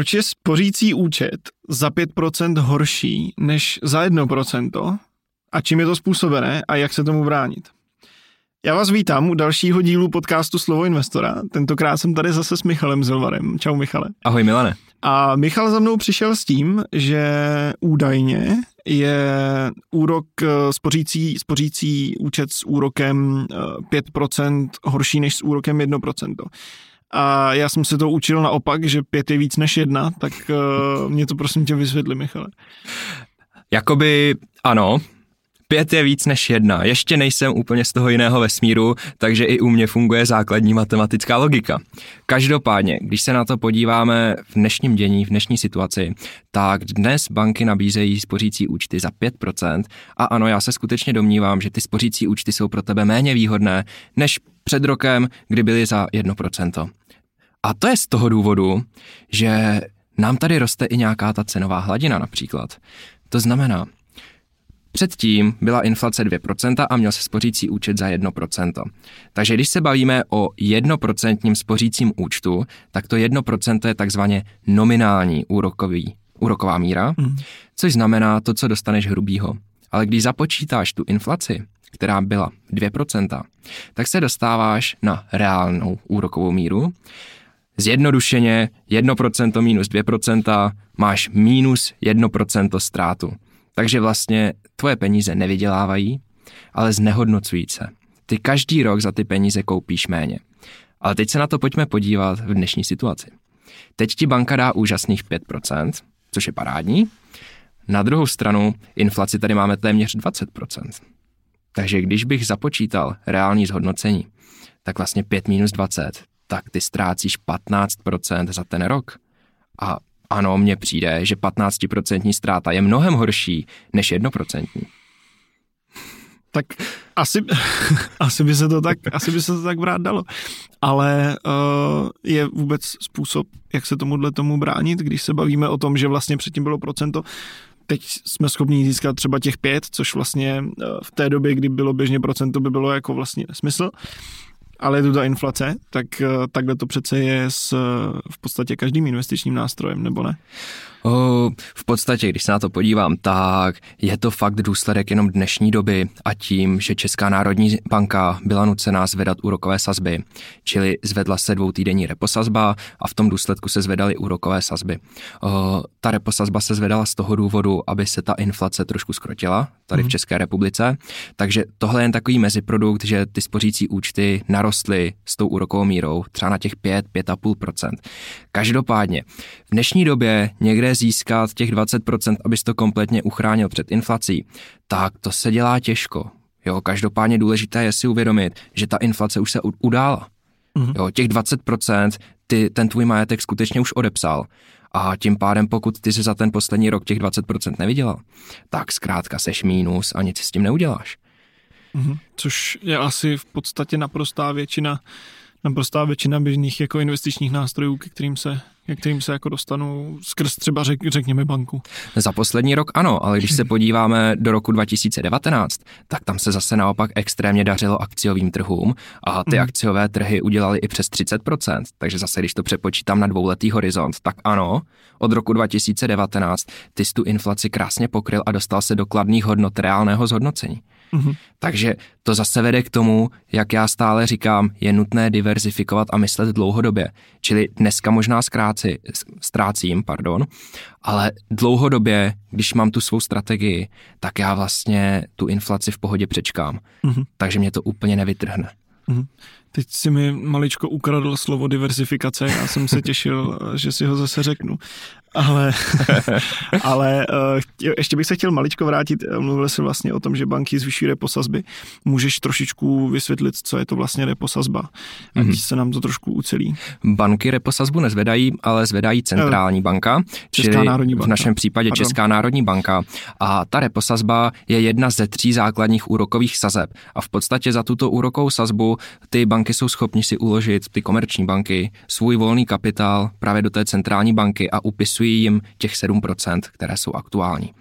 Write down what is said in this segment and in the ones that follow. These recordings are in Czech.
Proč je spořící účet za 5% horší než za 1%? A čím je to způsobené a jak se tomu bránit? Já vás vítám u dalšího dílu podcastu Slovo investora. Tentokrát jsem tady zase s Michalem Zilvarem. Čau Michale. Ahoj Milane. A Michal za mnou přišel s tím, že údajně je úrok eh, spořící, spořící účet s úrokem 5% eh, horší než s úrokem 1%. A já jsem se to učil naopak, že 5 je víc než jedna, tak uh, mě to prosím tě vysvětli, Michale. Jakoby ano, Pět je víc než jedna. Ještě nejsem úplně z toho jiného vesmíru, takže i u mě funguje základní matematická logika. Každopádně, když se na to podíváme v dnešním dění, v dnešní situaci, tak dnes banky nabízejí spořící účty za 5% a ano, já se skutečně domnívám, že ty spořící účty jsou pro tebe méně výhodné než před rokem, kdy byly za 1%. A to je z toho důvodu, že nám tady roste i nějaká ta cenová hladina například. To znamená, Předtím byla inflace 2% a měl se spořící účet za 1%. Takže když se bavíme o 1% spořícím účtu, tak to 1% je takzvaně nominální úrokový, úroková míra, mm. což znamená to, co dostaneš hrubýho. Ale když započítáš tu inflaci, která byla 2%, tak se dostáváš na reálnou úrokovou míru. Zjednodušeně 1% minus 2% máš minus 1% ztrátu. Takže vlastně tvoje peníze nevydělávají, ale znehodnocují se. Ty každý rok za ty peníze koupíš méně. Ale teď se na to pojďme podívat v dnešní situaci. Teď ti banka dá úžasných 5%, což je parádní. Na druhou stranu inflaci tady máme téměř 20%. Takže když bych započítal reální zhodnocení, tak vlastně 5 minus 20, tak ty ztrácíš 15% za ten rok. A ano, mně přijde, že 15% ztráta je mnohem horší než 1%. Tak asi, asi, by se to tak, asi by se to tak brát dalo. Ale uh, je vůbec způsob, jak se tomuhle tomu bránit, když se bavíme o tom, že vlastně předtím bylo procento, teď jsme schopni získat třeba těch pět, což vlastně uh, v té době, kdy bylo běžně procento, by bylo jako vlastně nesmysl ale je tu ta inflace, tak eh, takhle to přece je s v podstatě každým investičním nástrojem, nebo ne? Oh, v podstatě, když se na to podívám, tak je to fakt důsledek jenom dnešní doby a tím, že Česká národní banka byla nucená zvedat úrokové sazby, čili zvedla se dvoutýdenní reposazba a v tom důsledku se zvedaly úrokové sazby. Oh, ta reposazba se zvedala z toho důvodu, aby se ta inflace trošku skrotila tady v mhm. České republice, takže tohle je jen takový meziprodukt, že ty spořící účty narostly s tou úrokovou mírou třeba na těch 5-5,5%. Každopádně, v dnešní době někde získat těch 20%, abys to kompletně uchránil před inflací, tak to se dělá těžko. Jo, každopádně důležité je si uvědomit, že ta inflace už se udála. Mm-hmm. Jo, těch 20% ty, ten tvůj majetek skutečně už odepsal. A tím pádem, pokud ty si za ten poslední rok těch 20% nevydělal, tak zkrátka seš mínus a nic s tím neuděláš. Mm-hmm. Což je asi v podstatě naprostá většina, naprostá většina běžných jako investičních nástrojů, ke kterým se kterým se jako dostanu skrz třeba řek, řekněme banku. Za poslední rok ano, ale když se podíváme do roku 2019, tak tam se zase naopak extrémně dařilo akciovým trhům a ty mm. akciové trhy udělali i přes 30%, takže zase když to přepočítám na dvouletý horizont, tak ano, od roku 2019 ty tu inflaci krásně pokryl a dostal se do kladných hodnot reálného zhodnocení. Mm-hmm. Takže to zase vede k tomu, jak já stále říkám, je nutné diverzifikovat a myslet dlouhodobě. Čili dneska možná zkráci, ztrácím, pardon, ale dlouhodobě, když mám tu svou strategii, tak já vlastně tu inflaci v pohodě přečkám. Mm-hmm. Takže mě to úplně nevytrhne. Mm-hmm. Teď si mi maličko ukradl slovo diversifikace, já jsem se těšil, že si ho zase řeknu. Ale, ale uh, ještě bych se chtěl maličko vrátit, mluvil jsem vlastně o tom, že banky zvyšují reposazby. Můžeš trošičku vysvětlit, co je to vlastně reposazba, ať mm-hmm. se nám to trošku ucelí. Banky reposazbu nezvedají, ale zvedají centrální uh, banka, Česká národní banka. v našem případě Pardon. Česká národní banka. A ta reposazba je jedna ze tří základních úrokových sazeb. A v podstatě za tuto úrokovou sazbu ty banky jsou schopni si uložit, ty komerční banky, svůj volný kapitál právě do té centrální banky a upisují připisují jim těch 7%, které jsou aktuální.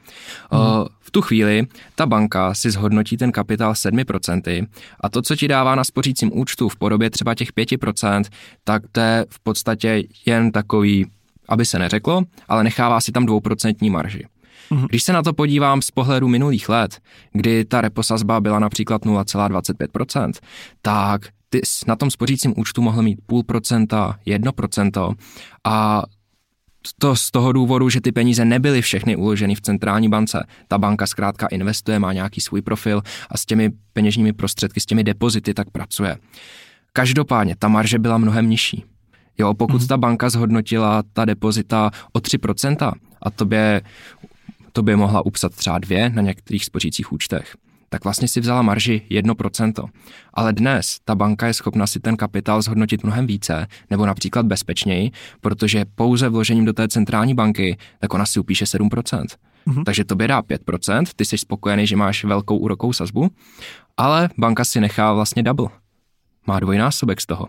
Hmm. V tu chvíli ta banka si zhodnotí ten kapitál 7% a to, co ti dává na spořícím účtu v podobě třeba těch 5%, tak to je v podstatě jen takový aby se neřeklo, ale nechává si tam dvouprocentní marži. Mhm. Když se na to podívám z pohledu minulých let, kdy ta reposazba byla například 0,25%, tak ty na tom spořícím účtu mohl mít půl procenta, jedno procento a to z toho důvodu, že ty peníze nebyly všechny uloženy v centrální bance. Ta banka zkrátka investuje, má nějaký svůj profil a s těmi peněžními prostředky, s těmi depozity tak pracuje. Každopádně ta marže byla mnohem nižší. Jo, pokud mm. ta banka zhodnotila ta depozita o 3% a to by, to by mohla upsat třeba dvě na některých spořících účtech, tak vlastně si vzala marži 1%. Ale dnes ta banka je schopna si ten kapitál zhodnotit mnohem více, nebo například bezpečněji, protože pouze vložením do té centrální banky, tak ona si upíše 7%. Mm-hmm. Takže to dá 5%, ty jsi spokojený, že máš velkou úrokovou sazbu, ale banka si nechá vlastně double. Má dvojnásobek z toho.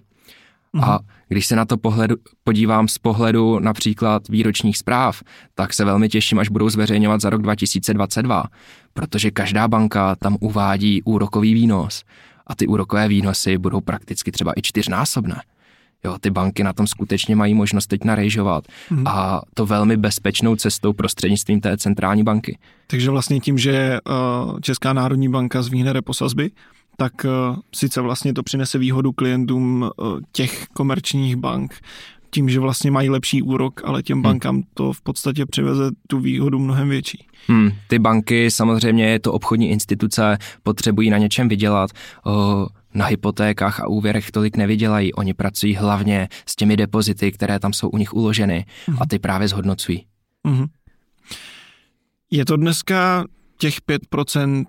Mm-hmm. A když se na to pohledu, podívám z pohledu například výročních zpráv, tak se velmi těším, až budou zveřejňovat za rok 2022, protože každá banka tam uvádí úrokový výnos a ty úrokové výnosy budou prakticky třeba i čtyřnásobné. Jo, ty banky na tom skutečně mají možnost teď narejžovat hmm. a to velmi bezpečnou cestou prostřednictvím té centrální banky. Takže vlastně tím, že uh, Česká národní banka zvíhne reposazby, tak uh, sice vlastně to přinese výhodu klientům uh, těch komerčních bank, tím, že vlastně mají lepší úrok, ale těm hmm. bankám to v podstatě přiveze tu výhodu mnohem větší. Hmm, ty banky, samozřejmě je to obchodní instituce, potřebují na něčem vydělat. Uh, na hypotékách a úvěrech tolik nevydělají. Oni pracují hlavně s těmi depozity, které tam jsou u nich uloženy hmm. a ty právě zhodnocují. Hmm. Je to dneska těch 5%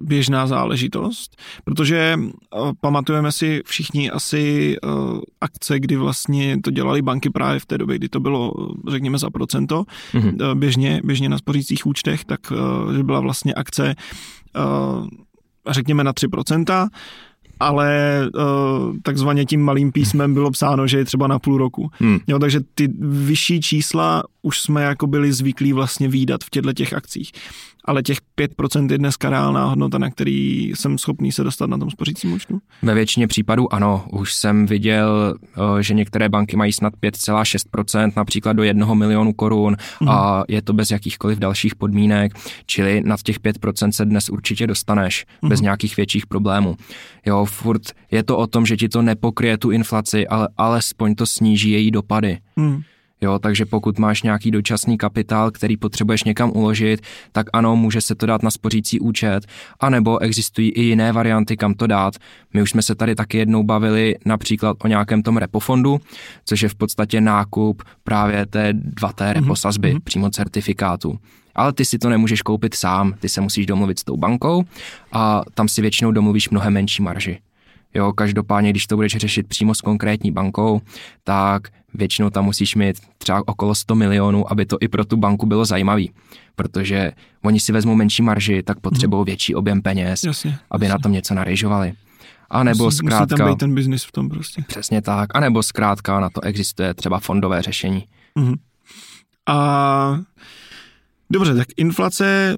běžná záležitost, protože uh, pamatujeme si všichni asi uh, akce, kdy vlastně to dělali banky právě v té době, kdy to bylo, řekněme, za procento mm-hmm. uh, běžně, běžně na spořících účtech, tak že byla vlastně akce řekněme na 3%, ale uh, takzvaně tím malým písmem bylo psáno, že je třeba na půl roku. Hmm. Jo, takže ty vyšší čísla už jsme jako byli zvyklí vlastně výdat v těchto těch akcích ale těch 5% je dneska reálná hodnota, na který jsem schopný se dostat na tom spořícím účtu? Ve většině případů ano. Už jsem viděl, eh, že některé banky mají snad 5,6%, například do jednoho milionu korun mm. a je to bez jakýchkoliv dalších podmínek, čili nad těch 5% se dnes určitě dostaneš mm. bez nějakých větších problémů. Jo, furt je to o tom, že ti to nepokryje tu inflaci, ale alespoň to sníží její dopady. Mm. Jo, takže pokud máš nějaký dočasný kapitál, který potřebuješ někam uložit, tak ano, může se to dát na spořící účet, anebo existují i jiné varianty, kam to dát. My už jsme se tady taky jednou bavili například o nějakém tom repofondu, což je v podstatě nákup právě té 2T mhm, reposazby, mm-hmm. přímo certifikátu. Ale ty si to nemůžeš koupit sám, ty se musíš domluvit s tou bankou a tam si většinou domluvíš mnohem menší marži. Jo, každopádně, když to budeš řešit přímo s konkrétní bankou, tak většinou tam musíš mít třeba okolo 100 milionů, aby to i pro tu banku bylo zajímavý. Protože oni si vezmou menší marži, tak potřebují hmm. větší objem peněz, jasně, aby jasně. na tom něco narežovali. A nebo musí, zkrátka... Musí tam být ten biznis v tom prostě. Přesně tak. A nebo zkrátka na to existuje třeba fondové řešení. Hmm. A dobře, tak inflace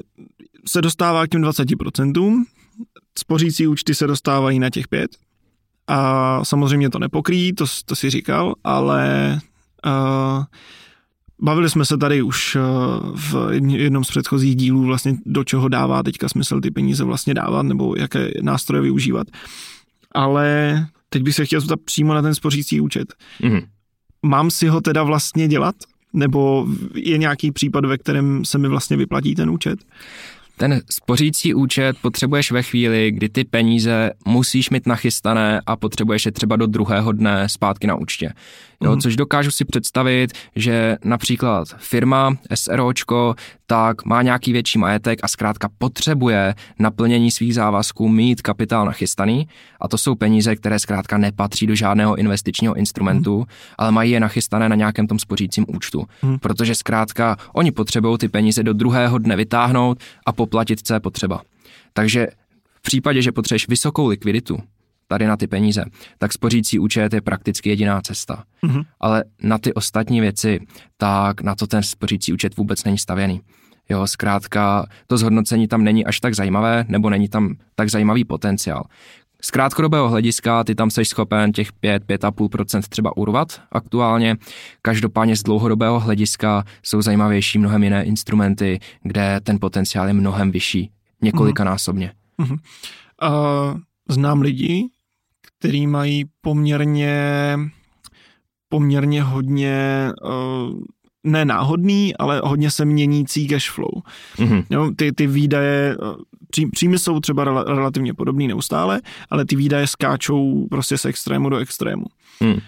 se dostává k těm 20%, spořící účty se dostávají na těch 5, a samozřejmě to nepokryjí, to, to si říkal, ale uh, bavili jsme se tady už uh, v jednom z předchozích dílů vlastně do čeho dává teďka smysl ty peníze vlastně dávat nebo jaké nástroje využívat. Ale teď bych se chtěl zeptat přímo na ten spořící účet. Mm-hmm. Mám si ho teda vlastně dělat? Nebo je nějaký případ, ve kterém se mi vlastně vyplatí ten účet? Ten spořící účet potřebuješ ve chvíli, kdy ty peníze musíš mít nachystané a potřebuješ je třeba do druhého dne zpátky na účtě. Jo, mm. Což dokážu si představit, že například firma, SROčko, tak má nějaký větší majetek a zkrátka potřebuje naplnění svých závazků mít kapitál nachystaný a to jsou peníze, které zkrátka nepatří do žádného investičního instrumentu, mm. ale mají je nachystané na nějakém tom spořícím účtu. Mm. Protože zkrátka oni potřebují ty peníze do druhého dne vytáhnout a poplatit, co je potřeba. Takže v případě, že potřebuješ vysokou likviditu, tady na ty peníze, tak spořící účet je prakticky jediná cesta. Mm-hmm. Ale na ty ostatní věci, tak na to ten spořící účet vůbec není stavěný. Jo, zkrátka to zhodnocení tam není až tak zajímavé, nebo není tam tak zajímavý potenciál. Z krátkodobého hlediska ty tam jsi schopen těch 5-5,5% třeba urvat aktuálně. Každopádně z dlouhodobého hlediska jsou zajímavější mnohem jiné instrumenty, kde ten potenciál je mnohem vyšší, několikanásobně. Uh-huh. Uh, znám lidi, kteří mají poměrně poměrně hodně uh, ne náhodný, ale hodně se měnící cash flow. Mm-hmm. Jo, ty, ty výdaje, pří, příjmy jsou třeba rel, relativně podobný neustále, ale ty výdaje skáčou prostě z extrému do extrému. Mm.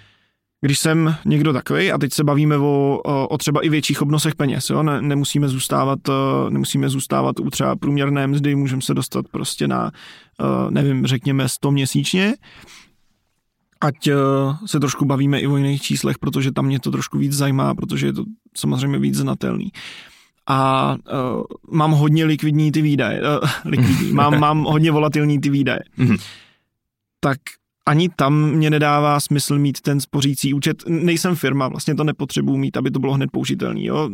Když jsem někdo takový, a teď se bavíme o, o třeba i větších obnosech peněz, jo? Ne, nemusíme, zůstávat, nemusíme zůstávat u třeba průměrné mzdy, můžeme se dostat prostě na, nevím, řekněme 100 měsíčně, ať se trošku bavíme i o jiných číslech, protože tam mě to trošku víc zajímá, protože je to samozřejmě víc znatelný. A uh, mám hodně likvidní ty výdaje, uh, likvidní, mám, mám hodně volatilní ty výdaje. Mhm. tak ani tam mě nedává smysl mít ten spořící účet. Nejsem firma, vlastně to nepotřebuji mít, aby to bylo hned použitelný. Jo?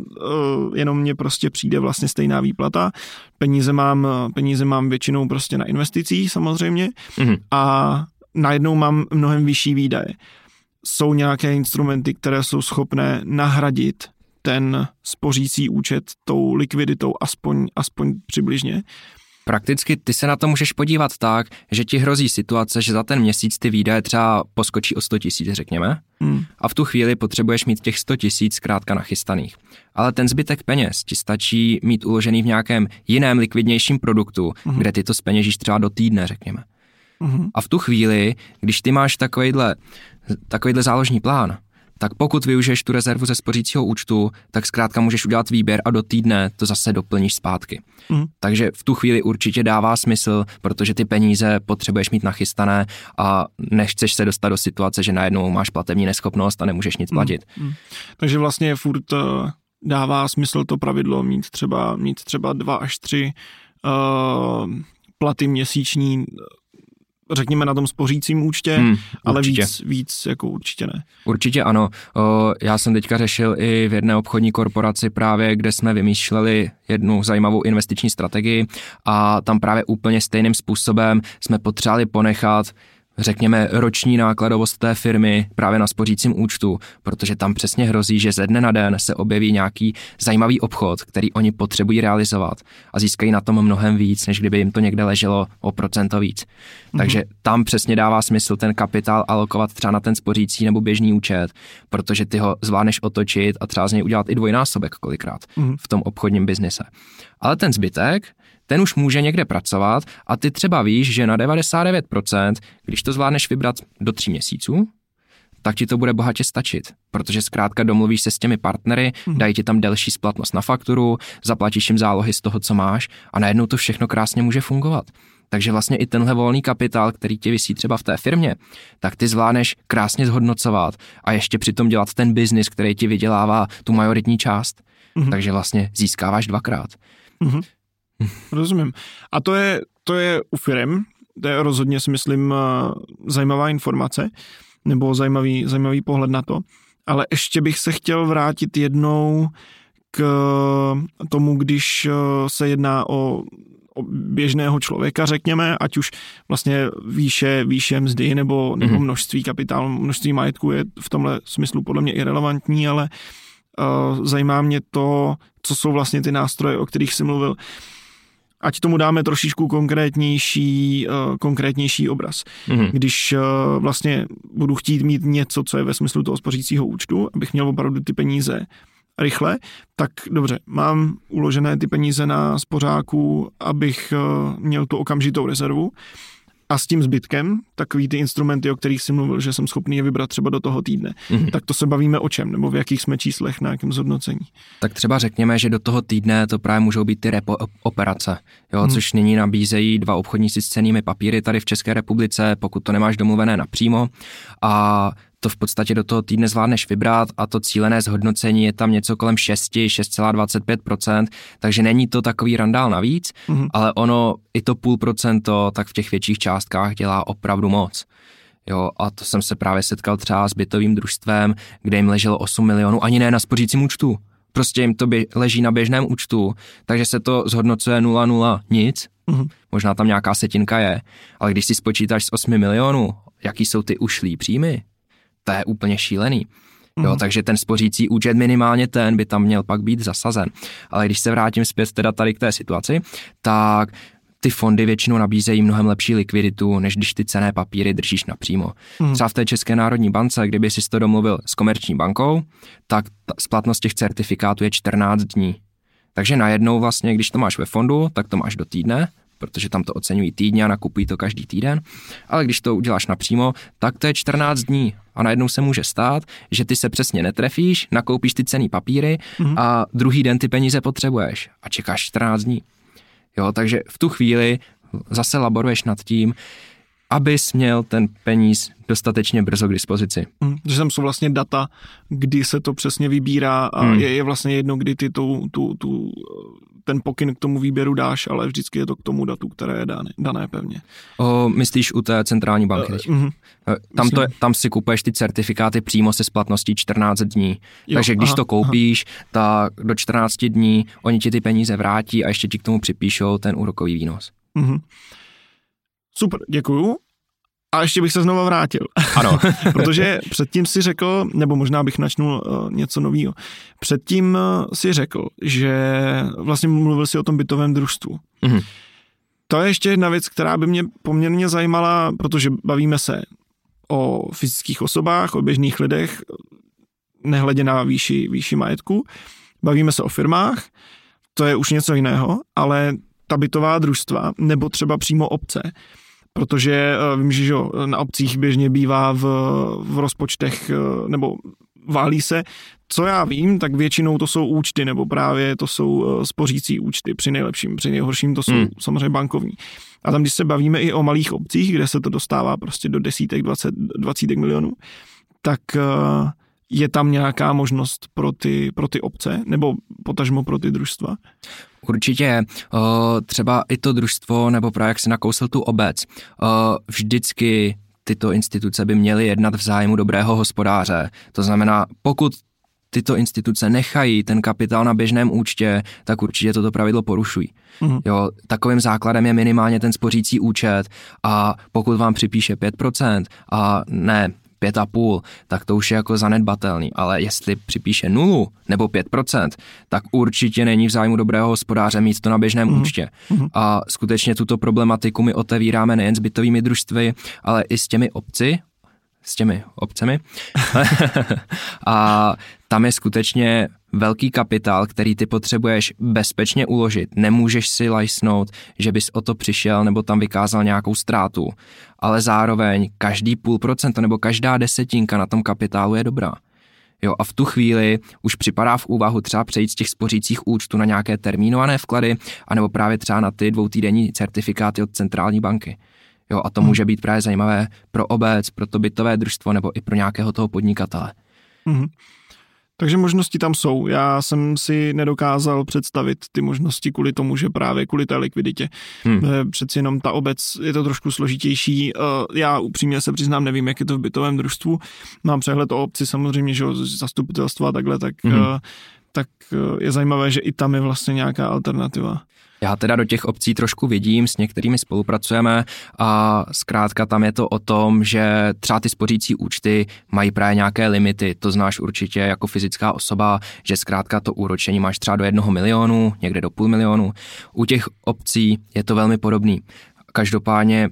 Jenom mně prostě přijde vlastně stejná výplata. Peníze mám, peníze mám většinou prostě na investicích samozřejmě mm-hmm. a najednou mám mnohem vyšší výdaje. Jsou nějaké instrumenty, které jsou schopné nahradit ten spořící účet tou likviditou aspoň, aspoň přibližně. Prakticky ty se na to můžeš podívat tak, že ti hrozí situace, že za ten měsíc ty výdaje třeba poskočí o 100 tisíc, řekněme, hmm. a v tu chvíli potřebuješ mít těch 100 tisíc zkrátka nachystaných. Ale ten zbytek peněz ti stačí mít uložený v nějakém jiném likvidnějším produktu, hmm. kde ty to speněžíš třeba do týdne, řekněme. Mm-hmm. A v tu chvíli, když ty máš takovýhle, takovýhle záložní plán, tak pokud využiješ tu rezervu ze spořícího účtu, tak zkrátka můžeš udělat výběr a do týdne to zase doplníš zpátky. Mm. Takže v tu chvíli určitě dává smysl, protože ty peníze potřebuješ mít nachystané a nechceš se dostat do situace, že najednou máš platební neschopnost a nemůžeš nic mhm. platit. Mm. Mm. Takže vlastně furt uh, dává smysl to pravidlo mít třeba, mít třeba dva až tři uh, platy měsíční řekněme na tom spořícím účtě, hmm, ale víc, víc jako určitě ne. Určitě ano. O, já jsem teďka řešil i v jedné obchodní korporaci právě, kde jsme vymýšleli jednu zajímavou investiční strategii a tam právě úplně stejným způsobem jsme potřebovali ponechat řekněme, roční nákladovost té firmy právě na spořícím účtu, protože tam přesně hrozí, že ze dne na den se objeví nějaký zajímavý obchod, který oni potřebují realizovat a získají na tom mnohem víc, než kdyby jim to někde leželo o procento víc. Mm-hmm. Takže tam přesně dává smysl ten kapitál alokovat třeba na ten spořící nebo běžný účet, protože ty ho zvládneš otočit a třeba z něj udělat i dvojnásobek kolikrát mm-hmm. v tom obchodním biznise. Ale ten zbytek, ten už může někde pracovat a ty třeba víš, že na 99%, když to zvládneš vybrat do tří měsíců, tak ti to bude bohatě stačit, protože zkrátka domluvíš se s těmi partnery, hmm. dají ti tam delší splatnost na fakturu, zaplatíš jim zálohy z toho, co máš a najednou to všechno krásně může fungovat. Takže vlastně i tenhle volný kapitál, který ti vysí třeba v té firmě, tak ty zvládneš krásně zhodnocovat a ještě přitom dělat ten biznis, který ti vydělává tu majoritní část. hmm Takže vlastně získáváš dvakrát. Hmm Rozumím. A to je, to je u firm, to je rozhodně si myslím eh, zajímavá informace, nebo zajímavý, zajímavý pohled na to. Ale ještě bych se chtěl vrátit jednou k tomu, když eh, se jedná o, o běžného člověka, řekněme, ať už vlastně výše, výše mzdy nebo, nebo mm-hmm. množství kapitálu, množství majetku je v tomhle smyslu podle mě irrelevantní, ale uh, zajímá mě to, co jsou vlastně ty nástroje, o kterých jsi mluvil. Ať tomu dáme trošičku konkrétnější, uh, konkrétnější obraz. Mm-hmm. Když uh, vlastně budu chtít mít něco, co je ve smyslu toho spořícího účtu, abych měl opravdu ty peníze rychle, tak dobře, mám uložené ty peníze na spořáku, abych uh, měl tu okamžitou rezervu, a s tím zbytkem, takový ty instrumenty, o kterých jsem mluvil, že jsem schopný je vybrat třeba do toho týdne, mm-hmm. tak to se bavíme o čem, nebo v jakých jsme číslech, na jakém zhodnocení. Tak třeba řekněme, že do toho týdne to právě můžou být ty repo operace, jo, mm. což nyní nabízejí dva obchodníci s cenými papíry tady v České republice, pokud to nemáš domluvené napřímo. A to v podstatě do toho týdne zvládneš vybrat a to cílené zhodnocení je tam něco kolem 6, 6,25%, takže není to takový randál navíc, mm-hmm. ale ono i to půl procento tak v těch větších částkách dělá opravdu moc. Jo, a to jsem se právě setkal třeba s bytovým družstvem, kde jim leželo 8 milionů, ani ne na spořícím účtu, Prostě jim to bě- leží na běžném účtu, takže se to zhodnocuje 0,0 nic, Mhm. možná tam nějaká setinka je, ale když si spočítáš z 8 milionů, jaký jsou ty ušlý příjmy, to je úplně šílený. Jo, Mhm. takže ten spořící účet minimálně ten by tam měl pak být zasazen. Ale když se vrátím zpět teda tady k té situaci, tak ty fondy většinou nabízejí mnohem lepší likviditu, než když ty cené papíry držíš napřímo. Mhm. Třeba v té České národní bance, kdyby si to domluvil s komerční bankou, tak ta splatnost těch certifikátů je 14 dní. Takže najednou vlastně, když to máš ve fondu, tak to máš do týdne, protože tam to oceňují týdně a nakupují to každý týden. Ale když to uděláš napřímo, tak to je 14 dní. A najednou se může stát, že ty se přesně netrefíš, nakoupíš ty cený papíry a druhý den ty peníze potřebuješ a čekáš 14 dní. Jo, takže v tu chvíli zase laboruješ nad tím, abys měl ten peníz dostatečně brzo k dispozici. Mhm. Že tam jsou vlastně data, kdy se to přesně vybírá a Hmm. je, je vlastně jedno, kdy ty tu, tu, tu, ten pokyn k tomu výběru dáš, ale vždycky je to k tomu datu, které je dané, dané pevně. O, myslíš u té centrální banky teď? Mhm. Tam, to, tam si kupuješ ty certifikáty přímo se splatností 14 dní. Jo, Takže když aha, to koupíš, tak do 14 dní oni ti ty peníze vrátí a ještě ti k tomu připíšou ten úrokový výnos. Mhm. Super, děkuju. A ještě bych se znova vrátil, Ano. protože předtím si řekl, nebo možná bych načnul uh, něco nového. Předtím uh, si řekl, že vlastně mluvil si o tom bytovém družstvu. Mhm. To je ještě jedna věc, která by mě poměrně zajímala, protože bavíme se o fyzických osobách, o běžných lidech, nehledě na výši, výši majetku. Bavíme se o firmách, to je už něco jiného, ale ta bytová družstva, nebo třeba přímo obce, protože eh, vím, že na obcích běžně bývá v, v rozpočtech, eh, nebo válí se. Co já vím, tak většinou to jsou účty, nebo právě to jsou eh, spořící účty, při nejlepším, při nejhorším to jsou Hmm. samozřejmě bankovní. A tam, když se bavíme i o malých obcích, kde se to dostává prostě do desítek, dvacet, dvacítek milionů, tak je tam nějaká možnost pro ty, pro ty obce, nebo potažmo pro ty družstva? Určitě o, třeba i to družstvo, nebo právě jak se nakousl tu obec, o, vždycky tyto instituce by měly jednat v zájmu dobrého hospodáře. To znamená, pokud tyto instituce nechají ten kapitál na běžném účtě, tak určitě toto pravidlo porušují. Mhm. Jo, takovým základem je minimálně ten spořící účet a pokud vám připíše 5% a ne 5,5, tak to už je jako zanedbatelný, ale jestli připíše nulu nebo 5%, tak určitě není v zájmu dobrého hospodáře mít to na běžném Mhm. účtě. A skutečně tuto problematiku my otevíráme nejen s bytovými družstvy, ale i s těmi obci, s těmi obcemi. a tam je skutečně velký kapitál, který ty potřebuješ bezpečně uložit. Nemůžeš si lajsnout, že bys o to přišel nebo tam vykázal nějakou ztrátu, ale zároveň každý půl procento nebo každá desetinka na tom kapitálu je dobrá. Jo, a v tu chvíli už připadá v úvahu třeba přejít z těch spořících účtů na nějaké termínované vklady, anebo právě třeba na ty dvoutýdenní certifikáty od centrální banky. Jo, a to může být právě zajímavé pro obec, pro to bytové družstvo nebo i pro nějakého toho podnikatele. Mhm. Takže možnosti tam jsou. Já jsem si nedokázal představit ty možnosti kvůli tomu, že právě kvůli té likviditě. Hmm. Eh, Přeci jenom ta obec je to trošku složitější. Eh, Já upřímně se přiznám, nevím, jak je to v bytovém družstvu. Mám přehled o obci samozřejmě, že zastupitelstva a takhle, tak, Mhm. eh, tak je zajímavé, že i tam je vlastně nějaká alternativa. Já teda do těch obcí trošku vidím, s některými spolupracujeme a zkrátka tam je to o tom, že třeba ty spořící účty mají právě nějaké limity, to znáš určitě jako fyzická osoba, že zkrátka to úročení máš třeba do jednoho milionu, někde do půl milionu. U těch obcí je to velmi podobný. Každopádně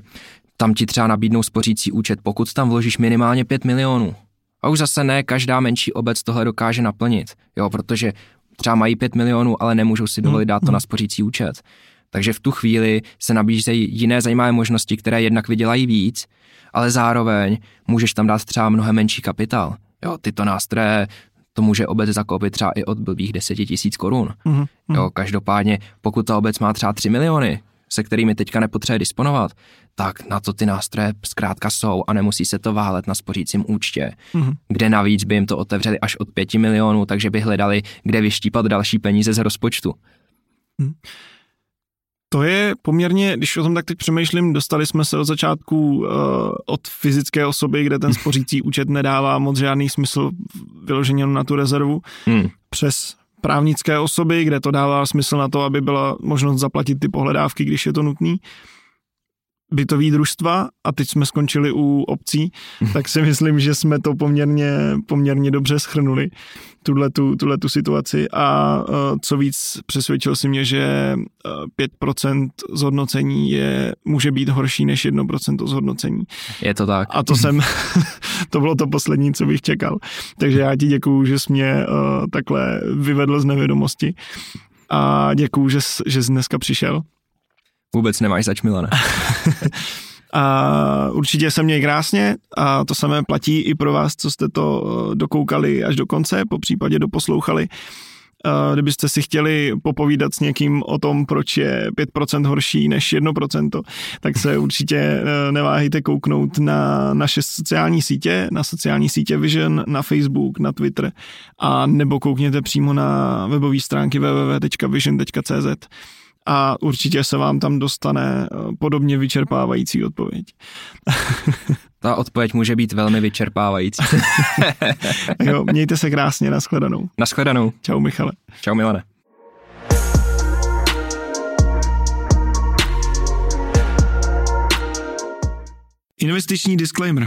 tam ti třeba nabídnou spořící účet, pokud tam vložíš minimálně 5 milionů. A už zase ne každá menší obec tohle dokáže naplnit, jo, protože třeba mají 5 milionů, ale nemůžou si dovolit dát to na spořící účet. Takže v tu chvíli se nabízejí jiné zajímavé možnosti, které jednak vydělají víc, ale zároveň můžeš tam dát třeba mnohem menší kapitál. Jo, tyto nástroje to může obec zakoupit třeba i od blbých 10 tisíc korun. Mhm. Jo, každopádně, pokud ta obec má třeba 3 miliony, se kterými teďka nepotřebuje disponovat, tak na to ty nástroje zkrátka jsou a nemusí se to válet na spořícím účtě, Mhm. kde navíc by jim to otevřeli až od 5 milionů, takže by hledali, kde vyštípat další peníze z rozpočtu. To je poměrně, když o tom tak teď přemýšlím, dostali jsme se od začátku uh, od fyzické osoby, kde ten spořící účet nedává moc žádný smysl vyloženě na tu rezervu, Hmm. přes právnické osoby, kde to dává smysl na to, aby byla možnost zaplatit ty pohledávky, když je to nutný bytový družstva a teď jsme skončili u obcí, tak si myslím, že jsme to poměrně, poměrně dobře schrnuli, tuhle tu situaci a uh, co víc přesvědčil si mě, že uh, 5% zhodnocení je, může být horší než 1% zhodnocení. Je to tak. A to jsem, to bylo to poslední, co bych čekal. Takže já ti děkuju, že jsi mě uh, takhle vyvedl z nevědomosti a děkuju, že, že jsi dneska přišel. Vůbec nemáš zač, Milane. a určitě se měj krásně a to samé platí i pro vás, co jste to eh, dokoukali až do konce, po případě doposlouchali. Kdybyste si chtěli popovídat s někým o tom, proč je 5% horší než 1%, tak se určitě eh, neváhejte kouknout na naše sociální sítě, na sociální sítě Vision, na Facebook, na Twitter a nebo koukněte přímo na webové stránky www.vision.cz a určitě se vám tam dostane eh, podobně vyčerpávající odpověď. Ta odpověď může být velmi vyčerpávající. jo, mějte se krásně, nashledanou. Nashledanou. Čau Michale. Čau Milane. Investiční disclaimer.